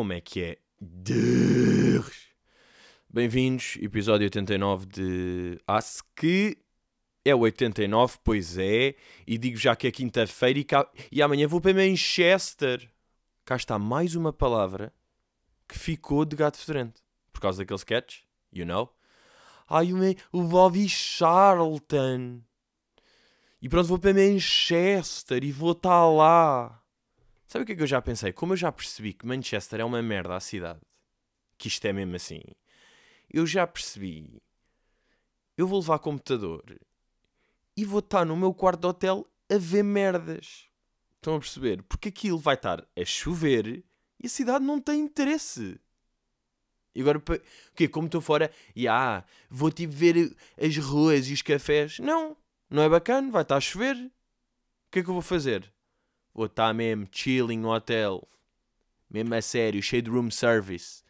Como é que é? Bem-vindos, episódio 89 de Ask, que é o 89, pois é, e digo já que é quinta-feira e, cá... e amanhã vou para Manchester. Cá está mais uma palavra que ficou de gato fedorento. Por causa daquele sketch, you know? Ai, o Bobby Charlton. E pronto, vou para Manchester e vou estar lá. Sabe o que é que eu já pensei? Como eu já percebi que Manchester é uma merda a cidade, que isto é mesmo assim, eu já percebi. Eu vou levar computador e vou estar no meu quarto de hotel a ver merdas. Estão a perceber? Porque aquilo vai estar a chover e a cidade não tem interesse. E agora, o quê? Como estou fora, e ah, vou tipo ver as ruas e os cafés. Não, não é bacana, vai estar a chover. O que é que eu vou fazer? Vou estar mesmo chilling no hotel. Mesmo a sério, cheio de room service.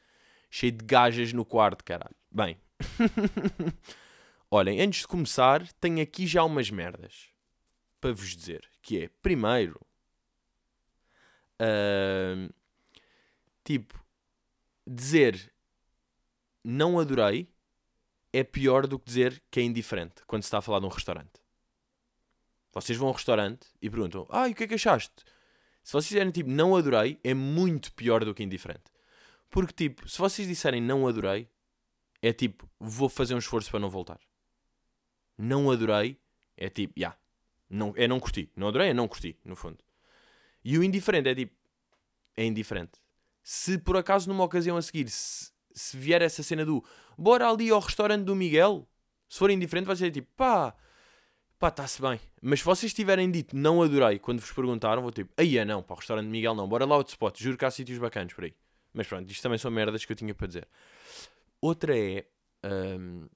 Cheio de gajas no quarto, caralho. Bem. Olhem, antes de começar, tenho aqui já umas merdas para vos dizer. Que é, primeiro, uh, tipo, dizer não adorei é pior do que dizer que é indiferente quando se está a falar de um restaurante. Vocês vão a um restaurante e perguntam: Ah, e o que é que achaste? Se vocês disserem tipo não adorei, é muito pior do que indiferente. Porque, tipo, se vocês disserem não adorei, é tipo, vou fazer um esforço para não voltar. Não adorei, é tipo, já. Yeah, não, é não curti. Não adorei, é não curti, no fundo. E o indiferente é tipo, é indiferente. Se por acaso numa ocasião a seguir, se, se vier essa cena do bora ali ao restaurante do Miguel, se for indiferente, vai ser tipo, pá, pá, está-se bem. Mas se vocês tiverem dito não adorei quando vos perguntaram, vou tipo, aí é não, para o restaurante de Miguel não, bora lá outro spot, juro que há sítios bacanas por aí. Mas pronto, isto também são merdas que eu tinha para dizer. Outra é, um,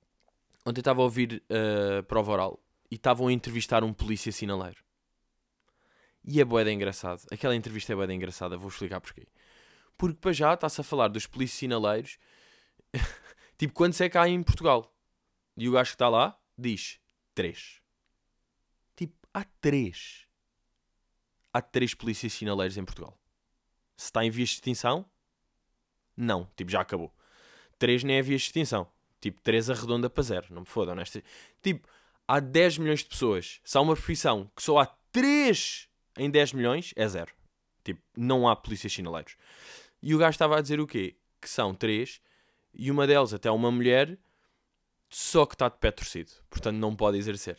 ontem estava a ouvir uh, prova oral e estavam a entrevistar um polícia sinaleiro. E é boeda engraçado. Aquela entrevista é boeda engraçada, vou explicar porquê. Porque para já está-se a falar dos polícias sinaleiros, tipo, quantos é que há em Portugal? E o gajo que está lá diz, três há três. Há três polícias sinaleiros em Portugal. Se está em vias de extinção, não. Tipo, já acabou. Três nem é vias de extinção. Tipo, três arredonda para zero. Não me fodam nesta. Tipo, há 10 milhões de pessoas. Se há uma profissão que só há 3 em 10 milhões, é zero. Tipo, não há polícias sinaleiros. E o gajo estava a dizer o quê? Que são três e uma delas até uma mulher, só que está de pé torcido. Portanto, não pode exercer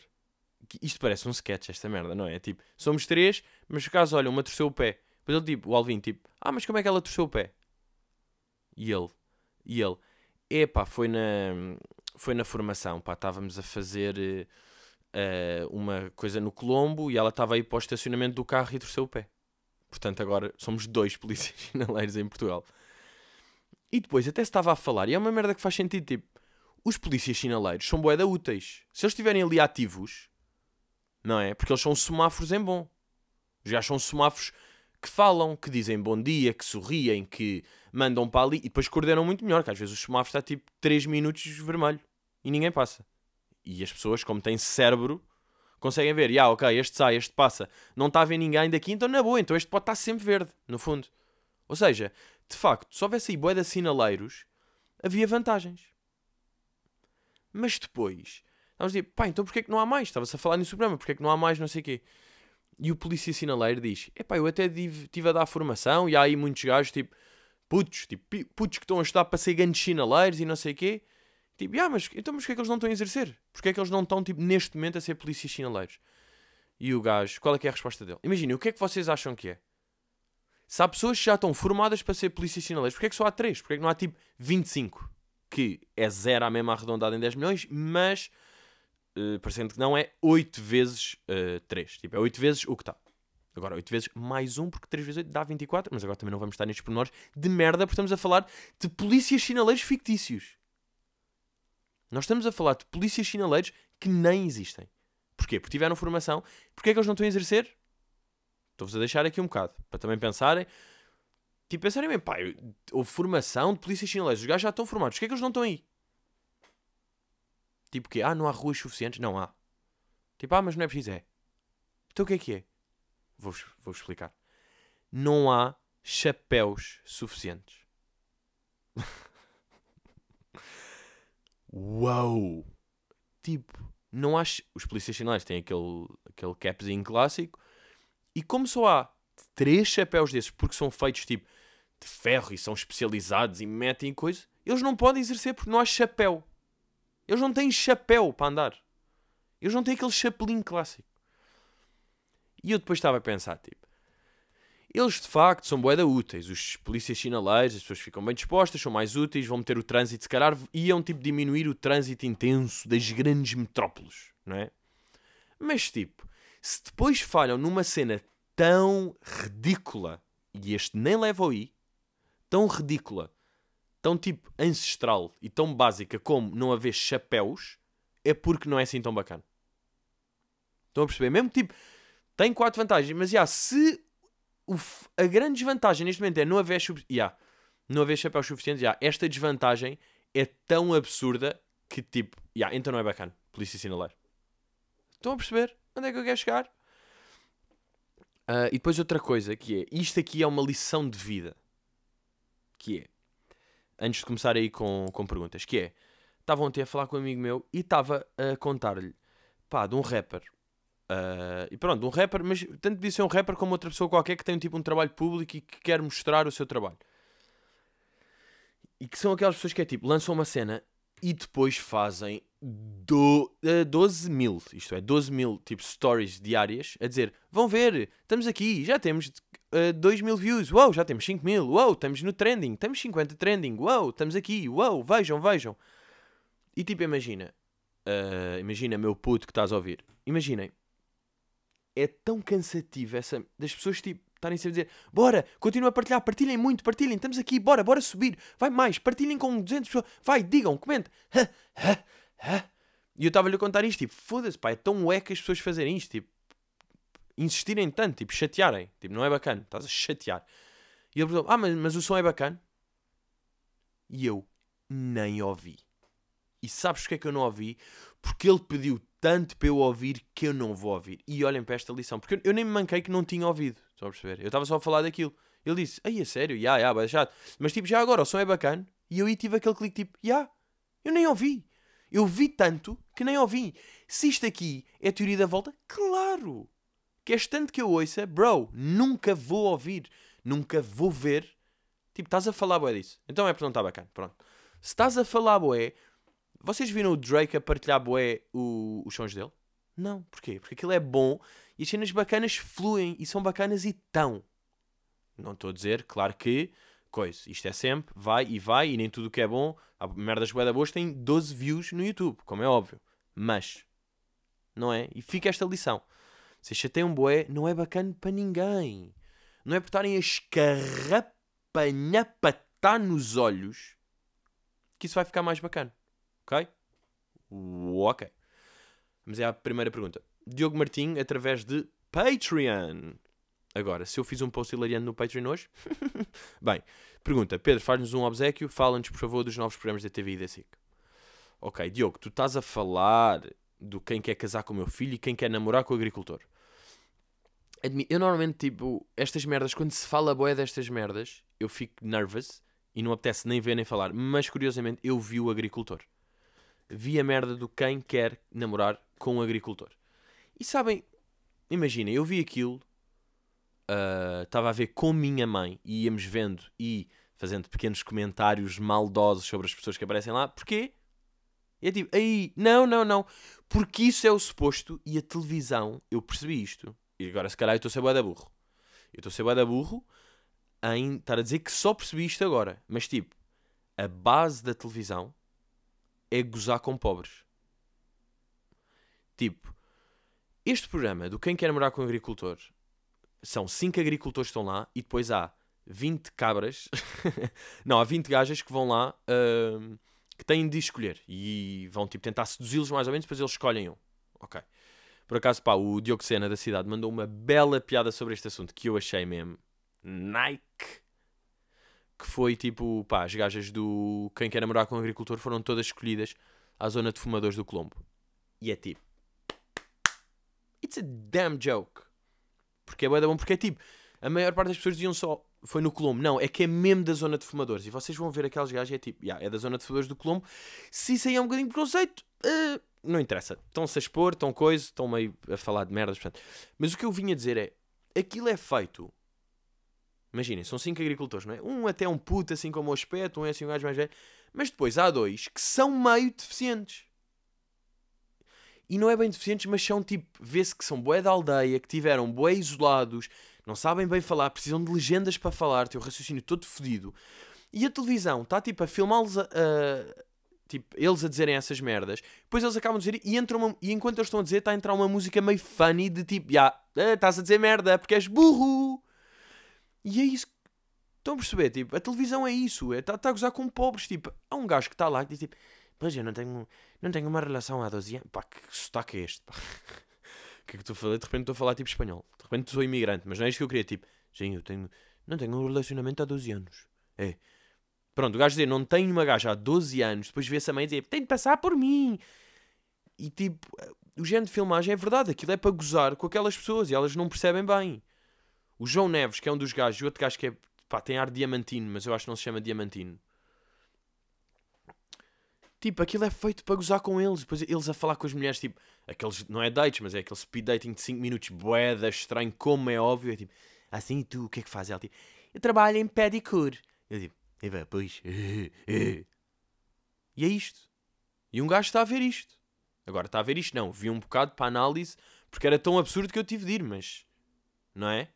isto parece um sketch, esta merda, não é? Tipo, somos três, mas por acaso, olha, uma torceu o pé. Depois ele, tipo, o Alvin, tipo, ah, mas como é que ela torceu o pé? E ele, e ele, epá, foi na, foi na formação, pá, estávamos a fazer uh, uma coisa no Colombo e ela estava aí para o estacionamento do carro e torceu o pé. Portanto, agora somos dois polícias sinaleiros em Portugal. E depois até se estava a falar, e é uma merda que faz sentido, tipo, os polícias sinaleiros são boeda úteis. Se eles estiverem ali ativos, não é? Porque eles são semáforos em bom. Já são semáforos que falam, que dizem bom dia, que sorriem, que mandam para ali e depois coordenam muito melhor, que às vezes o semáforo está tipo 3 minutos vermelho e ninguém passa. E as pessoas, como têm cérebro, conseguem ver, ah, yeah, ok, este sai, este passa, não está a ver ninguém daqui, então na boa, então este pode estar sempre verde, no fundo. Ou seja, de facto, se houvesse aí boé de assinaleiros, havia vantagens. Mas depois, Estávamos a dizer, pá, então porquê é que não há mais? Estava-se a falar nisso programa, porquê é que não há mais, não sei o quê. E o polícia sinaleiro diz, epá, eu até estive a dar formação e há aí muitos gajos, tipo, putos, tipo, putos que estão a estudar para ser grandes sinaleiros e não sei o quê. Tipo, ah, mas então porquê é que eles não estão a exercer? Porquê é que eles não estão, tipo, neste momento a ser polícias sinaleiros? E o gajo, qual é que é a resposta dele? Imaginem, o que é que vocês acham que é? Se há pessoas que já estão formadas para ser polícias sinaleiros, porquê é que só há 3? Porquê é que não há, tipo, 25? Que é zero à mesma arredondada em 10 milhões, mas uh, parecendo que não, é 8 vezes uh, eh, 3. Tipo, é 8 vezes o que está. Agora, 8 vezes mais 1, porque 3 vezes 8 dá 24, mas agora também não vamos estar nestes pormenores de merda, porque estamos a falar de polícias sinaleiros fictícios. Nós estamos a falar de polícias sinaleiros que nem existem. Porquê? Porque tiveram formação. Porquê é que eles não estão a exercer? Estou-vos a deixar aqui um bocado, para também pensarem. Tipo, pensarem bem, pá, houve formação de polícias sinaleiros, os gajos já estão formados, porquê é que eles não estão aí? Tipo que, ah, não há ruas suficientes? Não há. Tipo, ah, mas não é preciso, é. Então o que é que é? Vou-vos vou explicar. Não há chapéus suficientes. Uau! Tipo, não acho. Os polícias sinais têm aquele, aquele capzinho clássico. E como só há três chapéus desses, porque são feitos tipo de ferro e são especializados e metem coisa, eles não podem exercer porque não há chapéu. Eles não têm chapéu para andar. Eles não têm aquele chapelinho clássico. E eu depois estava a pensar, tipo, eles de facto são boeda úteis. Os polícias sinaleiros, as pessoas ficam bem dispostas, são mais úteis, vão meter o trânsito, se calhar iam tipo diminuir o trânsito intenso das grandes metrópoles, não é? Mas tipo, se depois falham numa cena tão ridícula, e este nem leva ao I, tão ridícula, tão tipo ancestral e tão básica como não haver chapéus, é porque não é assim tão bacana. Estão a perceber? Mesmo tipo, tem quatro vantagens, mas já, se o, a grande desvantagem neste momento é não haver, yeah, não haver chapéus suficientes, yeah, esta desvantagem é tão absurda que tipo, yeah, então não é bacana. Polícia sinaleiro. Estão a perceber onde é que eu quero chegar? Uh, e depois outra coisa que é, isto aqui é uma lição de vida. Que é, antes de começar aí com, com perguntas, que é, estava ontem a falar com um amigo meu e estava a contar-lhe, pá, de um rapper Uh, e pronto, um rapper, mas tanto podia ser um rapper como outra pessoa qualquer que tem tipo um trabalho público e que quer mostrar o seu trabalho. E que são aquelas pessoas que é tipo, lançam uma cena e depois fazem do, uh, ah, 12 mil, isto é, 12 mil tipo stories diárias a dizer: vão ver, estamos aqui, já temos uh, 2 mil views, uau, já temos 5 mil, uau, estamos no trending, temos 50 trending, uau, estamos aqui, uau, vejam, vejam. E tipo, imagina, uh, imagina meu puto que estás a ouvir, imaginem, é tão cansativo essa das pessoas tipo estarem sempre a dizer bora, continua a partilhar, partilhem muito, partilhem, estamos aqui, bora, bora subir, vai mais, partilhem com 200 pessoas, vai, digam, comentem. E eu estava-lhe a contar isto, tipo, foda-se, pá, é tão é que as pessoas fazerem isto, tipo, insistirem tanto, tipo, chatearem, tipo, não é bacana, estás a chatear. E ele perguntou, ah, mas, mas o som é bacana? E eu nem ouvi. E sabes porque é que eu não ouvi? Porque ele pediu tanto para eu ouvir que eu não vou ouvir. E olhem para esta lição, porque eu, nem me manquei que não tinha ouvido. Estão a perceber? Eu estava só a falar daquilo. Ele disse, ai, é sério? Ya, ya, yeah, chato. Mas tipo, já agora o som é bacana. E eu aí tive aquele clique tipo, ya, yeah, eu nem ouvi. Eu vi tanto que nem ouvi. Se isto aqui é teoria da volta, claro. Queres tanto que eu ouça, bro, nunca vou ouvir, nunca vou ver. Tipo, estás a falar boé disso. Então é porque não está bacana. Pronto. Se estás a falar boé, vocês viram o Drake a partilhar bué o, os sons dele? Não. Porquê? Porque aquilo é bom e as cenas bacanas fluem e são bacanas e tão. Não estou a dizer, claro que, coisa, isto é sempre, vai e vai e nem tudo o que é bom, a merdas bué da boas tem 12 views no YouTube, como é óbvio. Mas, não é? E fica esta lição. Se chateiam bué, não é bacana para ninguém. Não é por estarem a escarrapanhapatar nos olhos que isso vai ficar mais bacana. Ok? Ok. Vamos à primeira pergunta. Diogo Martim, através de Patreon. Agora, se eu fiz um post hilariante no Patreon hoje? Bem, pergunta. Pedro, faz-nos um obsequio. Fala-nos, por favor, dos novos programas da TV e da SIC. Ok, Diogo, tu estás a falar do quem quer casar com o meu filho e quem quer namorar com o agricultor. Eu normalmente, tipo, estas merdas, quando se fala boé destas merdas, eu fico nervous e não apetece nem ver nem falar. Mas, curiosamente, eu vi o agricultor vi a merda do quem quer namorar com um agricultor. E sabem, imaginem, eu vi aquilo, ah, estava uh, a ver com minha mãe e íamos vendo e fazendo pequenos comentários maldosos sobre as pessoas que aparecem lá. Porquê? É tipo, aí, não, não, não. Porque isso é o suposto e a televisão, eu percebi isto. E agora, se calhar, eu estou a ser da burro. Eu estou a ser da burro em estar a dizer que só percebi isto agora. Mas, tipo, a base da televisão é gozar com pobres. Tipo, este programa do Quem Quer Morar com Agricultor são 5 agricultores que estão lá e depois há 20 cabras. não, há 20 gajas que vão lá uh, que têm de escolher e vão tipo, tentar seduzi-los mais ou menos, depois eles escolhem um. Ok. Por acaso, pá, o Diogo da cidade mandou uma bela piada sobre este assunto que eu achei mesmo. Nike que foi tipo, pá, as gajas do Quem Quer Namorar com o Agricultor foram todas escolhidas à zona de fumadores do Colombo. E é tipo. It's a damn joke. Porque é bom, porque é tipo. A maior parte das pessoas diziam só. foi no Colombo. Não, é que é mesmo da zona de fumadores. E vocês vão ver aqueles gajos, é tipo, yeah, é da zona de fumadores do Colombo. Se isso aí é um bocadinho preconceito, uh, não interessa. Estão-se a expor, estão coisa, estão meio a falar de merdas. Portanto. Mas o que eu vim a dizer é, aquilo é feito. Imaginem, são cinco agricultores, não é? Um até um puto, assim como o aspecto, um é assim um gajo mais velho. Mas depois há dois que são meio deficientes. E não é bem deficientes, mas são tipo, vê-se que são boé da aldeia, que tiveram boé isolados, não sabem bem falar, precisam de legendas para falar, têm o raciocínio todo fodido. E a televisão está tipo a filmá-los a, a, tipo, eles a dizerem essas merdas, depois eles acabam de dizer e, entra uma, e enquanto eles estão a dizer, está a entrar uma música meio funny de tipo, já, yeah, estás a dizer merda porque és burro. E é isso. Estão a perceber? Tipo, a televisão é isso, está é, tá a gozar com pobres. Tipo, há um gajo que está lá que diz tipo, mas eu não tenho, não tenho uma relação há 12 anos. Pá, que sotaque é este? Pá? O que é que estou a falar? De repente estou a falar tipo espanhol. De repente sou imigrante, mas não é isto que eu queria. Tipo, sim, eu tenho, não tenho um relacionamento há 12 anos. É. Pronto, o gajo dizer não tenho uma gaja há 12 anos, depois vê-se a mãe dizer tem de passar por mim. E tipo, o género de filmagem é verdade, aquilo é para gozar com aquelas pessoas e elas não percebem bem. O João Neves, que é um dos gajos, e outro gajo que é, pá, tem ar diamantino, mas eu acho que não se chama diamantino. Tipo, aquilo é feito para gozar com eles. Depois eles a falar com as mulheres, tipo, aqueles, não é dates, mas é aquele speed dating de 5 minutos, boeda, estranho, como é óbvio. É tipo, assim, e tu, o que é que fazes? Ela, tipo, eu trabalho em pedicure. Eu tipo, Eva, pois. e é isto. E um gajo está a ver isto. Agora está a ver isto, não. Vi um bocado para análise, porque era tão absurdo que eu tive de ir, mas. Não é?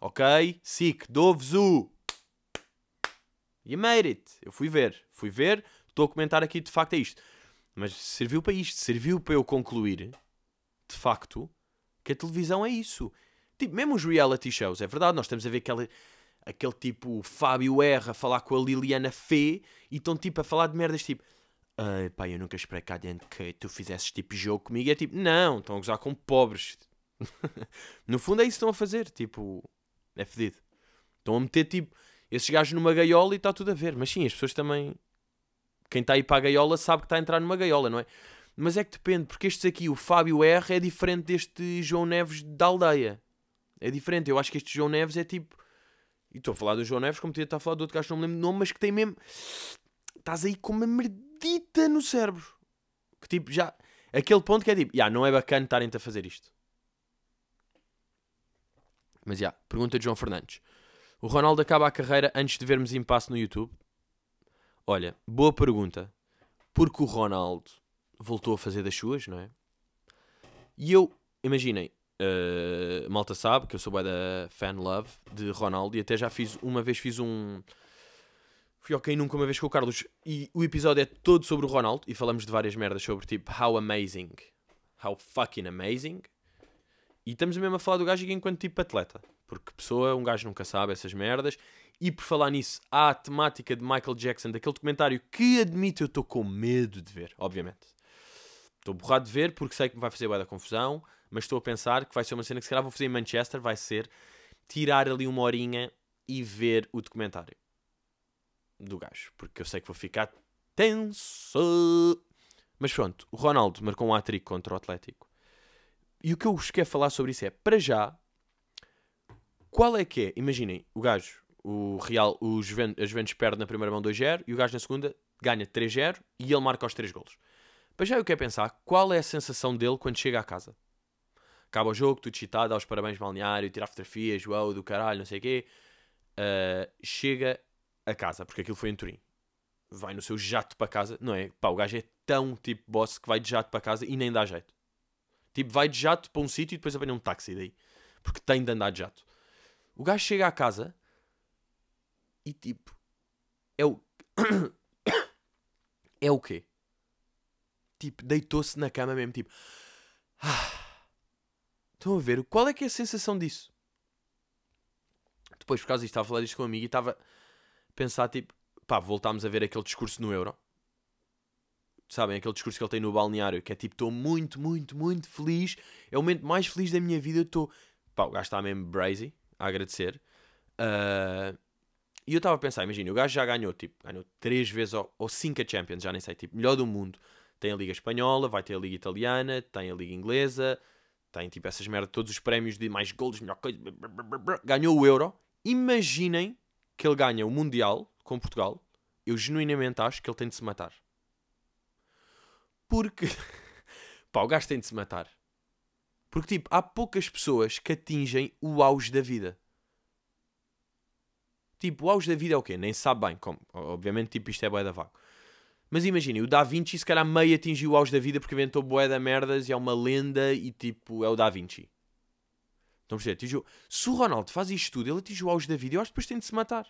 Ok, sick, dou-vos o. You made it. Eu fui ver. Fui ver estou a comentar aqui de facto é isto. Mas serviu para isto, serviu para eu concluir, de facto, que a televisão é isso. Tipo, mesmo os reality shows, é verdade, nós estamos a ver aquele, aquele tipo Fábio R a falar com a Liliana Fê e estão tipo a falar de merdas tipo Ai pá, eu nunca esperei cá dentro que tu fizesses tipo jogo comigo. E é tipo, não, estão a gozar com pobres. no fundo é isso que estão a fazer, tipo, é fedido. Estão a meter tipo esses gajos numa gaiola e está tudo a ver. Mas sim, as pessoas também quem está aí para a gaiola sabe que está a entrar numa gaiola, não é? Mas é que depende, porque este aqui, o Fábio R, é diferente deste João Neves da aldeia. É diferente. Eu acho que este João Neves é tipo. E estou a falar do João Neves como podia estar a falar do outro gajo, não me lembro do nome, mas que tem mesmo. Estás aí com uma merdita no cérebro. Que tipo, já. Aquele ponto que é tipo, já, não é bacana estarem-te a fazer isto. Mas já, pergunta de João Fernandes. O Ronaldo acaba a carreira antes de vermos impasse no YouTube? Olha, boa pergunta. Porque o Ronaldo voltou a fazer das suas, não é? E eu, imaginem, uh, malta sabe que eu sou bem da fan love de Ronaldo e até já fiz, uma vez fiz um. Fui ok nunca uma vez com o Carlos e o episódio é todo sobre o Ronaldo e falamos de várias merdas sobre tipo how amazing, how fucking amazing. E estamos mesmo a falar do gajo enquanto tipo atleta, porque pessoa, um gajo nunca sabe essas merdas e por falar nisso, há a temática de Michael Jackson, daquele documentário que admito eu estou com medo de ver, obviamente. Estou borrado de ver porque sei que me vai fazer bué da confusão, mas estou a pensar que vai ser uma cena que se calhar vou fazer em Manchester, vai ser tirar ali uma horinha e ver o documentário do gajo, porque eu sei que vou ficar tenso. Mas pronto, o Ronaldo marcou um hat contra o Atlético. E o que eu vos quero falar sobre isso é, para já, qual é que é? Imaginem, o gajo o Real, o Juventus, a Juventus perde na primeira mão 2-0 e o gajo na segunda ganha 3-0 e ele marca os 3 golos. Mas já eu quero pensar qual é a sensação dele quando chega à casa. Acaba o jogo, tudo excitado, dá os parabéns balneário, tira fotografias, uau, do caralho, não sei o quê. Uh, chega a casa, porque aquilo foi em Turim. Vai no seu jato para casa, não é? Pá, o gajo é tão tipo boss que vai de jato para casa e nem dá jeito. Tipo, vai de jato para um sítio e depois apanha um táxi daí. Porque tem de andar de jato. O gajo chega à casa e tipo, é o. é o quê? Tipo, deitou-se na cama mesmo, tipo. Ah. Estão a ver? Qual é que é a sensação disso? Depois, por causa disso, estava a falar disto com um amigo e estava a pensar, tipo, pá, voltámos a ver aquele discurso no Euro. Sabem, aquele discurso que ele tem no balneário, que é tipo, estou muito, muito, muito feliz. É o momento mais feliz da minha vida. Estou. Pá, o gajo está mesmo brazy a agradecer. Uh, e eu estava a pensar, imagina, o gajo já ganhou, tipo, ganhou três vezes ou, ou cinco a Champions, já nem sei, tipo, melhor do mundo. Tem a Liga Espanhola, vai ter a Liga Italiana, tem a Liga Inglesa, tem, tipo, essas merdas, todos os prémios de mais gols, melhor coisa. Ganhou o Euro imaginem que ele ganha o Mundial com Portugal. Eu genuinamente acho que ele tem de se matar. Porque. Pá, o gajo tem de se matar. Porque, tipo, há poucas pessoas que atingem o auge da vida. Tipo, o auge da vida é o quê? Nem sabe bem. Como, obviamente, tipo, isto é boeda vago. Mas imaginem, o Da Vinci se calhar meio atingiu o auge da vida porque inventou boé da merdas e é uma lenda e tipo, é o Da Vinci. Estão a perceber? Atingiu... Se o Ronaldo faz isto tudo, ele atingiu o auge da vida, eu acho que depois tem de se matar.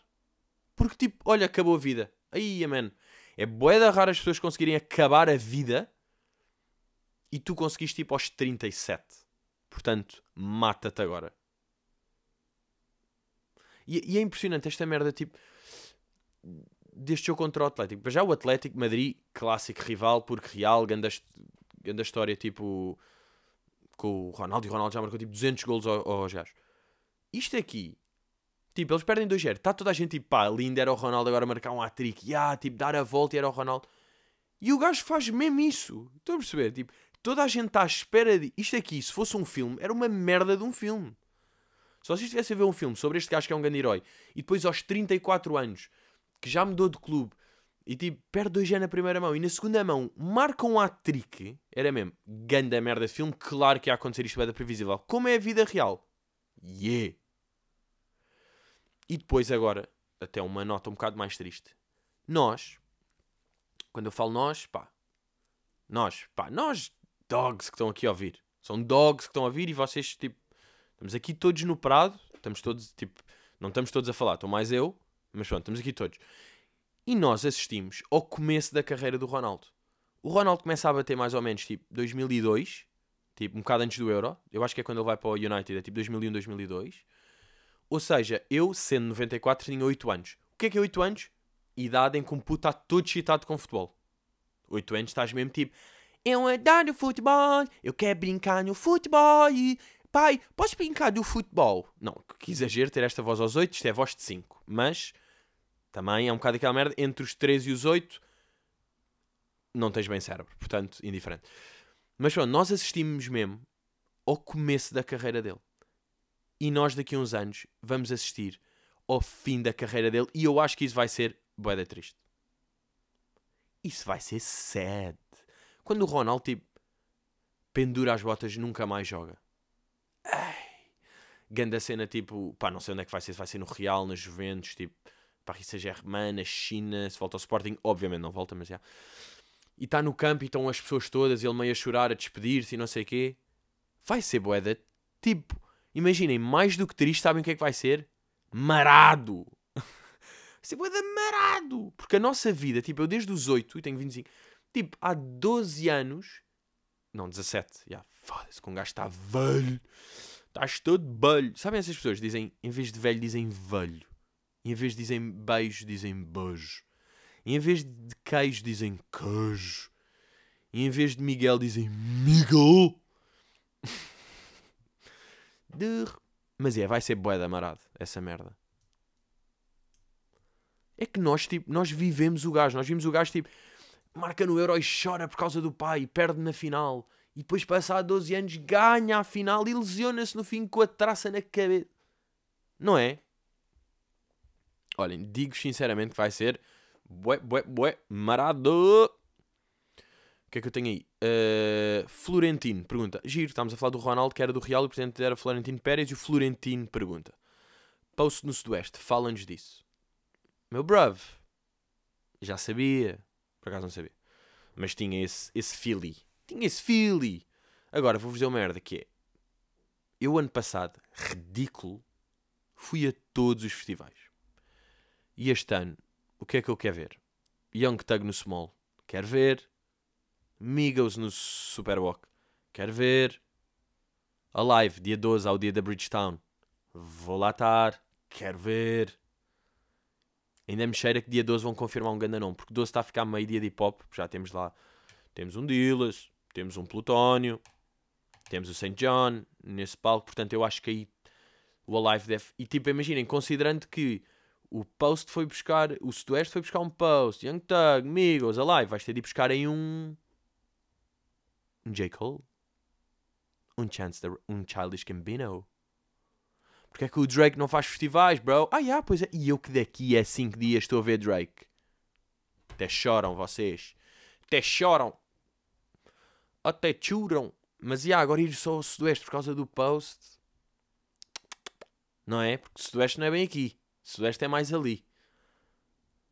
Porque tipo, olha, acabou a vida. Aí, man. É boé da rara as pessoas conseguirem acabar a vida e tu conseguiste tipo aos 37. Portanto, mata-te agora. E, e, é impressionante esta merda, tipo deste jogo contra o Atlético. Para já o Atlético Madrid, clássico rival, porque Real, grande, grande história, tipo, com o Ronaldo, e o Ronaldo já marcou tipo 200 golos aos gajos. Isto aqui, tipo, eles perdem 2-0, está toda a gente tipo, pá, lindo era o Ronaldo agora marcar um hat-trick, yeah, tipo, dar a volta e era o Ronaldo. E o gajo faz mesmo isso. Estão a perceber? Tipo, toda a gente está à espera de. Isto aqui, se fosse um filme, era uma merda de um filme. Se vocês estivessem a ver um filme sobre este gajo que é um grande herói e depois aos 34 anos que já mudou de clube e tipo, perde dois anos na primeira mão e na segunda mão marca um hat-trick, era mesmo, ganda merda de filme, claro que ia acontecer isto é da previsível. Como é a vida real? Yeah! E depois agora, até uma nota um bocado mais triste. Nós, quando eu falo nós, pá, nós, pá, nós, dogs que estão aqui a ouvir. São dogs que estão a ouvir e vocês, tipo, estamos aqui todos no prado, estamos todos, tipo, não estamos todos a falar, estou mais eu, mas pronto, estamos aqui todos. E nós assistimos ao começo da carreira do Ronaldo. O Ronaldo começa a bater mais ou menos tipo 2002, tipo um bocado antes do Euro. Eu acho que é quando ele vai para o United, é tipo 2001, 2002. Ou seja, eu, sendo 94, tinha 8 anos. O que é que é 8 anos? Idade em que um puto está todo excitado com futebol. 8 anos estás mesmo tipo, eu adoro futebol, eu quero brincar no futebol. Pai, podes brincar do futebol? Não, que exagero ter esta voz aos 8, isto é voz de 5. Mas também é um bocado aquela merda. Entre os 3 e os 8, não tens bem cérebro. Portanto, indiferente. Mas pronto, nós assistimos mesmo ao começo da carreira dele. E nós daqui a uns anos vamos assistir ao fim da carreira dele. E eu acho que isso vai ser boeda triste. Isso vai ser sad. Quando o Ronaldo, tipo, pendura as botas nunca mais joga. Ai. Ganda cena, tipo, pá, não sei onde é que vai ser. Se vai ser no Real, na Juventus, tipo Paris Saint-Germain, na China, se volta ao Sporting, obviamente não volta, mas já. E está no campo e estão as pessoas todas, ele meio a chorar, a despedir-se e não sei o quê. Vai ser boeda. Tipo, imaginem, mais do que triste, sabem o que é que vai ser? Marado! vai ser boeda marado! Porque a nossa vida, tipo, eu desde os 8, e tenho 25, tipo, há 12 anos, não, 17, já, foda-se, com um gajo está velho. Estás todo velho. Sabem essas pessoas dizem, em vez de velho, dizem velho. E em vez de dizem beijo, dizem beijo. E em vez de queijo, dizem queijo. E em vez de Miguel, dizem Miguel. Mas é, vai ser boeda amarado, essa merda. É que nós, tipo, nós vivemos o gajo. Nós vimos o gajo, tipo, marca no Euro e chora por causa do pai, perde na final. E depois, passado 12 anos, ganha a final e lesiona-se no fim com a traça na cabeça. Não é? Olhem, digo sinceramente que vai ser bué, bué, bué, marado. O que é que eu tenho aí? Uh, Florentino pergunta. Giro, estamos a falar do Ronaldo, que era do Real, e o presidente era Florentino Pérez, e o Florentino pergunta. Post no Sudoeste, fala-nos disso. Meu bruv, já sabia. Por acaso não sabia. Mas tinha esse, esse feeling. Tinha esse feeling. Agora, vou-vos dizer uma merda que é. Eu, ano passado, ridículo, fui a todos os festivais. E este ano, o que é que eu quero ver? Young Thug no Small, quero ver. Migos no Superwalk, quero ver. Alive, dia 12 ao dia da Bridgetown, vou lá estar, quero ver. Ainda me cheira que dia 12 vão confirmar um grande nome, porque 12 está a ficar meio dia de hip hop, já temos lá. Temos um Dillas, temos um Plutónio, temos o St. John nesse palco, portanto eu acho que aí o Alive deve. E tipo, imaginem, considerando que o Post foi buscar, o Sudoeste foi buscar um Post, Young Thug, Migos, Alive, vais ter de ir buscar aí um. Um J. Cole, um Chance, the, um Childish Gambino. Porque é que o Drake não faz festivais, bro? Ah, yeah, pois é. E eu que daqui a 5 dias estou a ver Drake. Até choram vocês. Até choram. Até churam. Mas e yeah, agora ir só ao Sudoeste por causa do post. Não é? Porque o Sudoeste não é bem aqui. O Sudoeste é mais ali.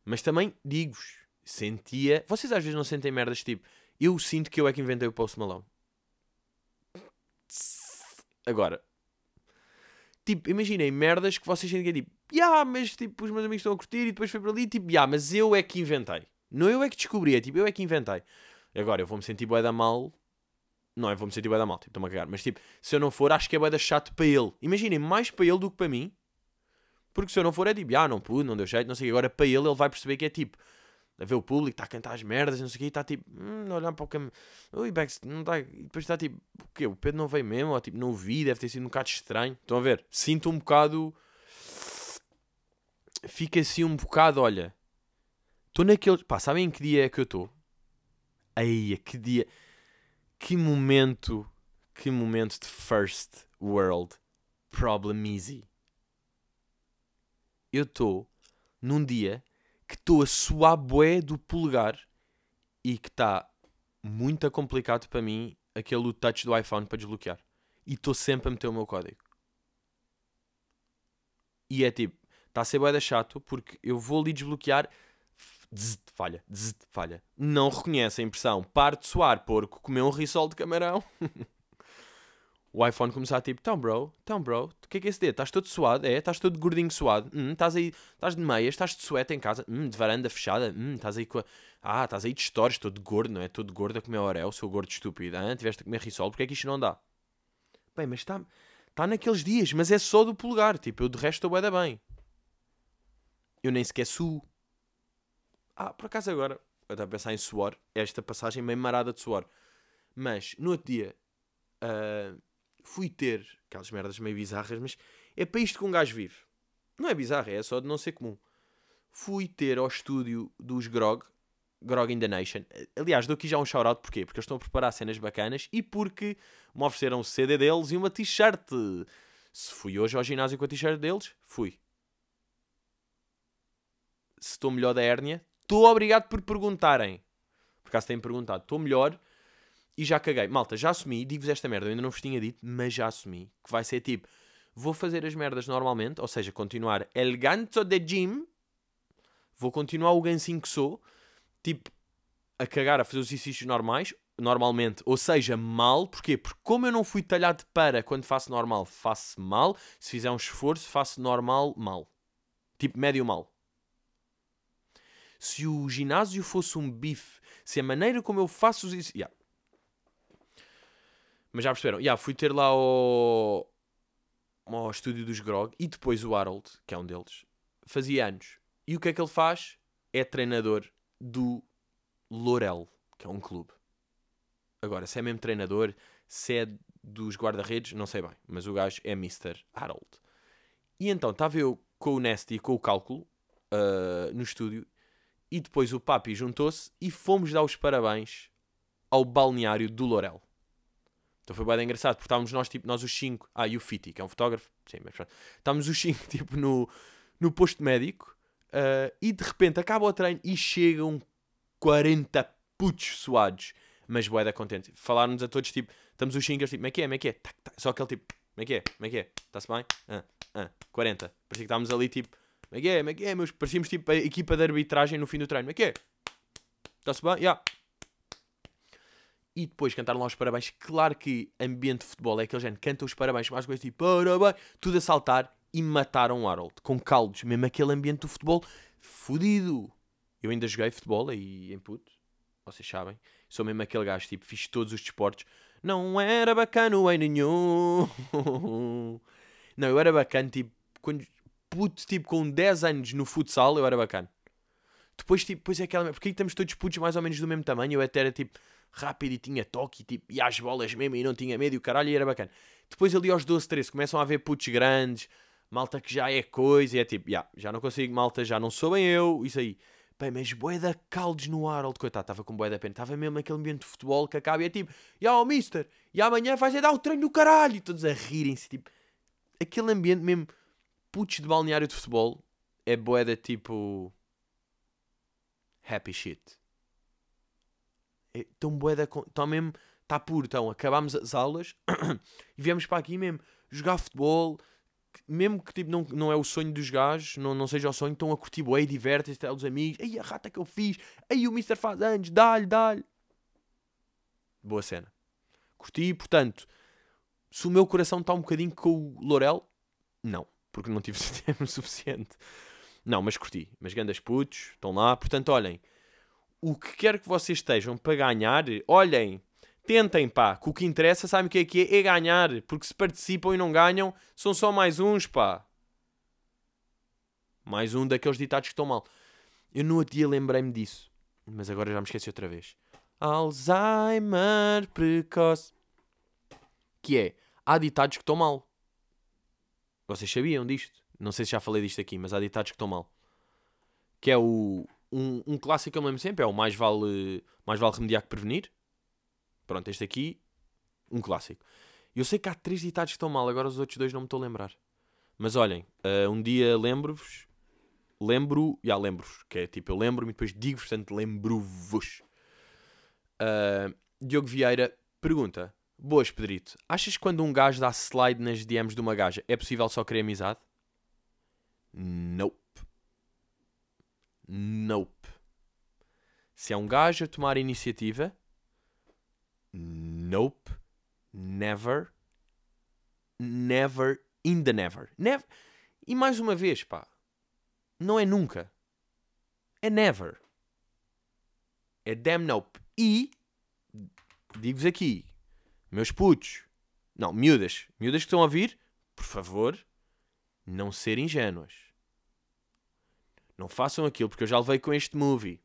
Mas também, digo-vos, sentia. Vocês às vezes não sentem merdas tipo. Eu sinto que eu é que inventei o Post Malone. Agora, tipo, imaginem merdas que vocês sentem que é tipo, yeah, mas tipo, os meus amigos estão a curtir e depois foi para ali, tipo, yeah, mas eu é que inventei. Não eu é que descobri, é tipo, eu é que inventei. Agora, eu vou-me sentir bué da mal. Não, eu vou-me sentir bué da mal, tipo, estou-me a cagar. Mas tipo, se eu não for, acho que é bué da chato para ele. Imaginem, mais para ele do que para mim. Porque se eu não for, é tipo, ah, não pude, não deu jeito, não sei. Agora, para ele, ele vai perceber que é tipo, a ver o público, está a cantar as merdas, não sei o que, e está tipo, hum, olhar para o caminho, ui, Bex, não está, e depois está tipo, o quê? O Pedro não veio mesmo, ou tipo, não vi, deve ter sido um bocado estranho. Estão a ver? Sinto um bocado, fica assim um bocado, olha, estou naquele, pá, sabem em que dia é que eu estou? Aí, que dia, que momento, que momento de first world problem easy. Eu estou num dia que estou a suar bué do polegar e que está muito complicado para mim aquele touch do iPhone para desbloquear. E estou sempre a meter o meu código. E é tipo, está a ser bué da chato porque eu vou ali desbloquear, zzz, falha, zzz, falha. Não reconhece a impressão, parte de suar, porco, comeu um risol de camarão. o iPhone começar tipo, então bro, então bro, o que é que é esse dedo? Estás todo suado? É? Estás todo gordinho suado? Hum, estás aí, estás de meias, estás de suéte em casa? Hum, de varanda fechada? Hum, estás aí com a... Ah, estás aí de stories, todo gordo, não é? Todo gordo a comer orel, seu gordo estúpido. Ah, tiveste a comer risol, porque é que isto não dá? Bem, mas está tá naqueles dias, mas é só do polegar, tipo, eu de resto estou bem. Eu nem sequer suo. Ah, por acaso agora, eu estava a pensar em suor, esta passagem meio marada de suor. Mas, no outro dia... Uh, fui ter aquelas merdas meio bizarras, mas é para isto que um gajo vive. Não é bizarro, é só de não ser comum. Fui ter ao estúdio dos Grog, Grog in the Nation. Aliás, dou aqui já um shout-out, porquê? Porque eles estão a preparar cenas bacanas e porque me ofereceram o CD deles e uma t-shirt. Se fui hoje ao ginásio com a t-shirt deles, fui. Se estou melhor da hérnia, estou obrigado por perguntarem. Por acaso têm perguntado, estou melhor e já caguei. Malta, já assumi, digo-vos esta merda, eu ainda não vos tinha dito, mas já assumi. Que vai ser tipo, vou fazer as merdas normalmente, ou seja, continuar el ganso de gym, vou continuar o gansinho que sou, tipo, a cagar, a fazer os exercícios normais, normalmente, ou seja, mal, porquê? Porque como eu não fui talhado para quando faço normal, faço mal, se fizer um esforço, faço normal, mal. Tipo, médio mal. Se o ginásio fosse um bife, se a maneira como eu faço os exercícios... Yeah mas já perceberam? Yeah, fui ter lá ao, ao estúdio dos Grog e depois o Harold, que é um deles, fazia anos. E o que é que ele faz? É treinador do Lorel, que é um clube. Agora, se é mesmo treinador, se é dos guarda-redes, não sei bem. Mas o gajo é Mr. Harold. E então estava eu com o Nasty e com o cálculo uh, no estúdio. E depois o Papi juntou-se e fomos dar os parabéns ao balneário do Lorel. Então foi bem engraçado, porque estávamos nós, tipo, nós os cinco. Ah, e o Fiti, que é um fotógrafo. Sim, mas pronto. Estávamos os cinco, tipo, no, no posto médico. Uh, e de repente acaba o treino e chegam 40 putos suados. Mas boeda contente. Falaram-nos a todos, tipo, estamos os cinco, tipo, como é que é, como é que é? Só aquele tipo, como é que é, como é que é? Está-se bem? Ah, ah, 40. Parecia que estávamos ali, tipo, como é que é, como é que é? Meus, parecíamos, tipo, a equipa de arbitragem no fim do treino. Como é que é? Está-se bem? Já. Yeah e depois cantaram lá os parabéns. Claro que ambiente de futebol é aquele género, cantam os parabéns, mais coisas tipo parabéns, tudo a saltar e mataram o Harold com caldos, mesmo aquele ambiente do futebol fodido. Eu ainda joguei futebol aí em puto, vocês sabem. Sou mesmo aquele gajo, tipo, fiz todos os desportos. Não era bacana em nenhum. Não, eu era bacana, tipo, quando puto, tipo, com 10 anos no futsal, eu era bacana. Depois, tipo, depois é aquela. Porque estamos todos putos mais ou menos do mesmo tamanho. Eu até era tipo rápido e tinha toque e, tipo, e às bolas mesmo e não tinha medo e o caralho e era bacana. Depois ali aos 12, 13 começam a haver putos grandes, malta que já é coisa e é tipo, yeah, já não consigo, malta, já não sou bem eu, isso aí. Bem, mas bué da caldos no Harold, coitado, estava com bué da pena. Estava mesmo aquele ambiente de futebol que acaba e é tipo, e yeah, oh mister, e amanhã vais é dar o treino do caralho. E todos a rirem-se, tipo, aquele ambiente mesmo, putos de balneário de futebol, é boeda tipo. Happy shit. É tão boeda. Estão mesmo. Está puro, então. Acabámos as aulas e viemos para aqui mesmo jogar futebol. Mesmo que tipo, não, não é o sonho dos gajos, não, não seja o sonho, estão a curtir bué, divertem-se, os amigos. Aí a rata que eu fiz, aí o Mister faz anos, dá-lhe, dá-lhe. Boa cena. Curti, portanto, se o meu coração está um bocadinho com o Lorel, não, porque não tive tempo suficiente. Não, mas curti. Mas grandes putos, estão lá. Portanto, olhem, o que quer que vocês estejam para ganhar, olhem, tentem, pá, que o que interessa, sabem o que é que é? É ganhar, porque se participam e não ganham, são só mais uns, pá. Mais um daqueles ditados que estão mal. Eu no outro dia lembrei-me disso, mas agora já me esqueci outra vez. Alzheimer precoce. Que é, há ditados que estão mal. Vocês sabiam disto? Não sei se já falei disto aqui, mas há ditados que estão mal. Que é o. Um, um clássico que eu me lembro sempre é o mais vale, mais vale remediar que prevenir. Pronto, este aqui, um clássico. Eu sei que há três ditados que estão mal, agora os outros dois não me estou a lembrar. Mas olhem, uh, um dia lembro-vos, lembro, já lembro-vos, que é tipo, eu lembro-me e depois digo-vos, portanto lembro-vos. Uh, Diogo Vieira pergunta: Boas, Pedrito, achas que quando um gajo dá slide nas DMs de uma gaja é possível só querer amizade? Nope. Nope. Se é um gajo a tomar iniciativa, nope. Never. Never in the never. Never. E mais uma vez, pá. Não é nunca. É never. É damn nope. E, digo-vos aqui, meus putos, não, miúdas, miúdas que estão a ouvir, por favor, não ser ingênuas. Não façam aquilo, porque eu já levei com este movie.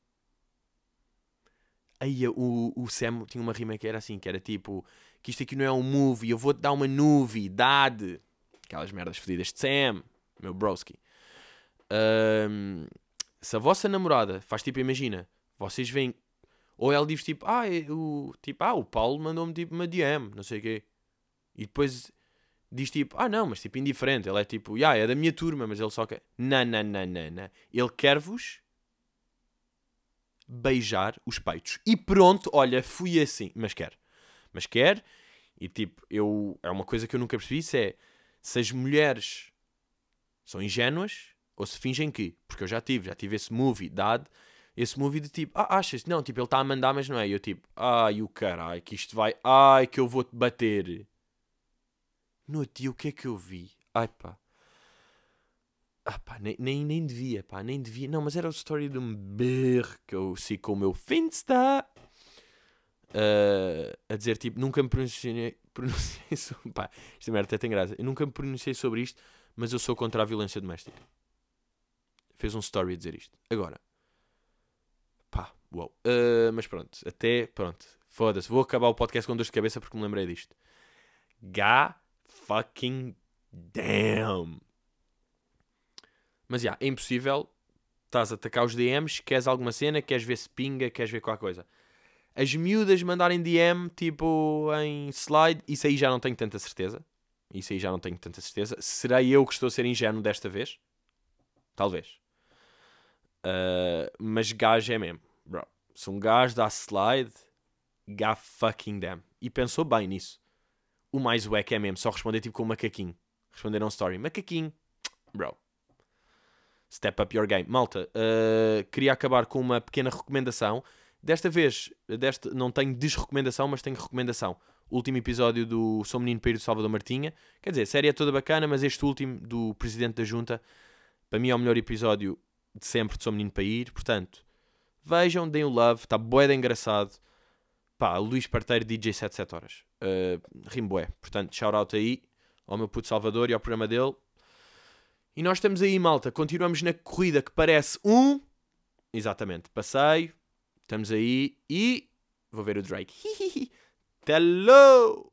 Aí o, o Sam tinha uma rima que era assim, que era tipo, que isto aqui não é um movie, eu vou-te dar uma novidade. Aquelas merdas fedidas de Sam, meu broski. Um, se a vossa namorada faz tipo, imagina, vocês veem, ou ela diz tipo, ah, o, tipo, ah, o Paulo mandou-me tipo uma DM, não sei o quê. E depois diz tipo, ah não, mas tipo indiferente. Ele é tipo, yeah, é da minha turma, mas ele só quer. Não, não, não, não, não. Ele quer-vos beijar os peitos. E pronto, olha, fui assim. Mas quer. Mas quer. E tipo, eu. É uma coisa que eu nunca percebi: isso é se as mulheres são ingênuas ou se fingem que. Porque eu já tive, já tive esse movie dado. Esse movie de tipo, ah, achas? Não, tipo, ele está a mandar, mas não é. E eu tipo, ai o caralho, que isto vai, ai que eu vou-te bater. No dia, o que é que eu vi? Ai pá. Ah pá, nem, nem, nem devia, pá, nem devia. Não, mas era a história de um berro que eu sei com o meu Finsta. Uh, a dizer tipo, nunca me pronunciei, pronunciei sobre. Pá, esta merda até tem graça. Eu nunca me pronunciei sobre isto, mas eu sou contra a violência doméstica. Fez um story a dizer isto. Agora, pá, uau. Uh, mas pronto, até, pronto, foda-se. Vou acabar o podcast com dor de cabeça porque me lembrei disto. Gá fucking damn. Mas já, yeah, é impossível. Estás a atacar os DMs, queres alguma cena, queres ver se pinga, queres ver qualquer coisa. As miúdas mandarem DM, tipo, em slide, isso aí já não tenho tanta certeza. Isso aí já não tenho tanta certeza. Será eu que estou a ser ingênuo desta vez? Talvez. Uh, mas gajo é mesmo, bro. Se um gajo dá slide, god fucking damn. E pensou bem nisso o mais wack é mesmo só responder tipo com um macaquinho. Responder a um story. Macaquinho. Bro. Step up your game. Malta, uh, queria acabar com uma pequena recomendação. Desta vez, desta, não tenho desrecomendação, mas tenho recomendação. Último episódio do Sou Menino do Salvador Martinha. Quer dizer, a série é toda bacana, mas este último do Presidente da Junta, para mim é o melhor episódio de sempre de Sou Menino para ir. Portanto, vejam, deem o love, está boeda engraçado. Pá, Luís Parteiro, DJ 77 horas. Uh, Rimboé. Portanto, shout out aí ao meu puto Salvador e ao programa dele. E nós estamos aí, malta. Continuamos na corrida que parece um. Exatamente, passeio. Estamos aí e. Vou ver o Drake. Hello!